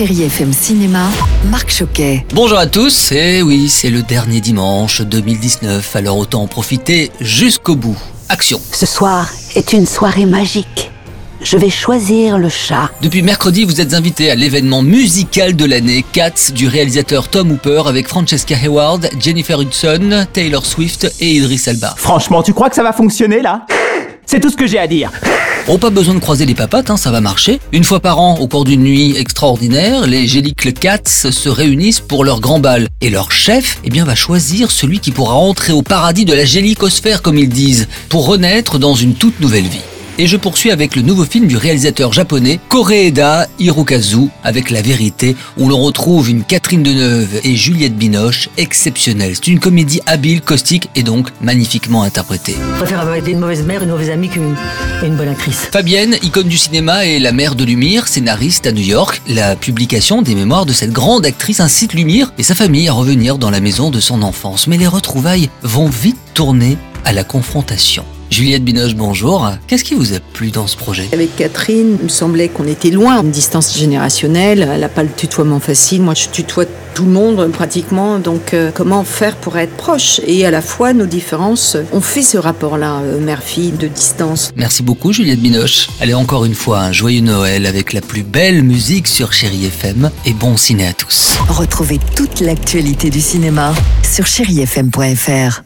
Chérie FM Cinéma, Marc Choquet. Bonjour à tous, et oui, c'est le dernier dimanche 2019, alors autant en profiter jusqu'au bout. Action Ce soir est une soirée magique. Je vais choisir le chat. Depuis mercredi, vous êtes invité à l'événement musical de l'année Cats du réalisateur Tom Hooper avec Francesca Hayward, Jennifer Hudson, Taylor Swift et Idris Elba. Franchement, tu crois que ça va fonctionner là? C'est tout ce que j'ai à dire. Oh, pas besoin de croiser les papates, hein, ça va marcher. Une fois par an, au cours d'une nuit extraordinaire, les Gélicles Cats se réunissent pour leur grand bal. Et leur chef, eh bien, va choisir celui qui pourra entrer au paradis de la gélicosphère, comme ils disent, pour renaître dans une toute nouvelle vie. Et je poursuis avec le nouveau film du réalisateur japonais Koreeda Hirokazu avec La Vérité, où l'on retrouve une Catherine Deneuve et Juliette Binoche exceptionnelle. C'est une comédie habile, caustique et donc magnifiquement interprétée. Je préfère avoir été une mauvaise mère, une mauvaise amie qu'une une bonne actrice. Fabienne, icône du cinéma et la mère de Lumière, scénariste à New York, la publication des mémoires de cette grande actrice incite Lumière et sa famille à revenir dans la maison de son enfance. Mais les retrouvailles vont vite tourner à la confrontation. Juliette Binoche, bonjour. Qu'est-ce qui vous a plu dans ce projet? Avec Catherine, il me semblait qu'on était loin, une distance générationnelle. Elle n'a pas le tutoiement facile. Moi, je tutoie tout le monde pratiquement. Donc, euh, comment faire pour être proche? Et à la fois, nos différences ont fait ce rapport-là, euh, mère-fille, de distance. Merci beaucoup Juliette Binoche. Allez encore une fois, un joyeux Noël avec la plus belle musique sur Chéri FM et bon ciné à tous. Retrouvez toute l'actualité du cinéma sur chérifm.fr.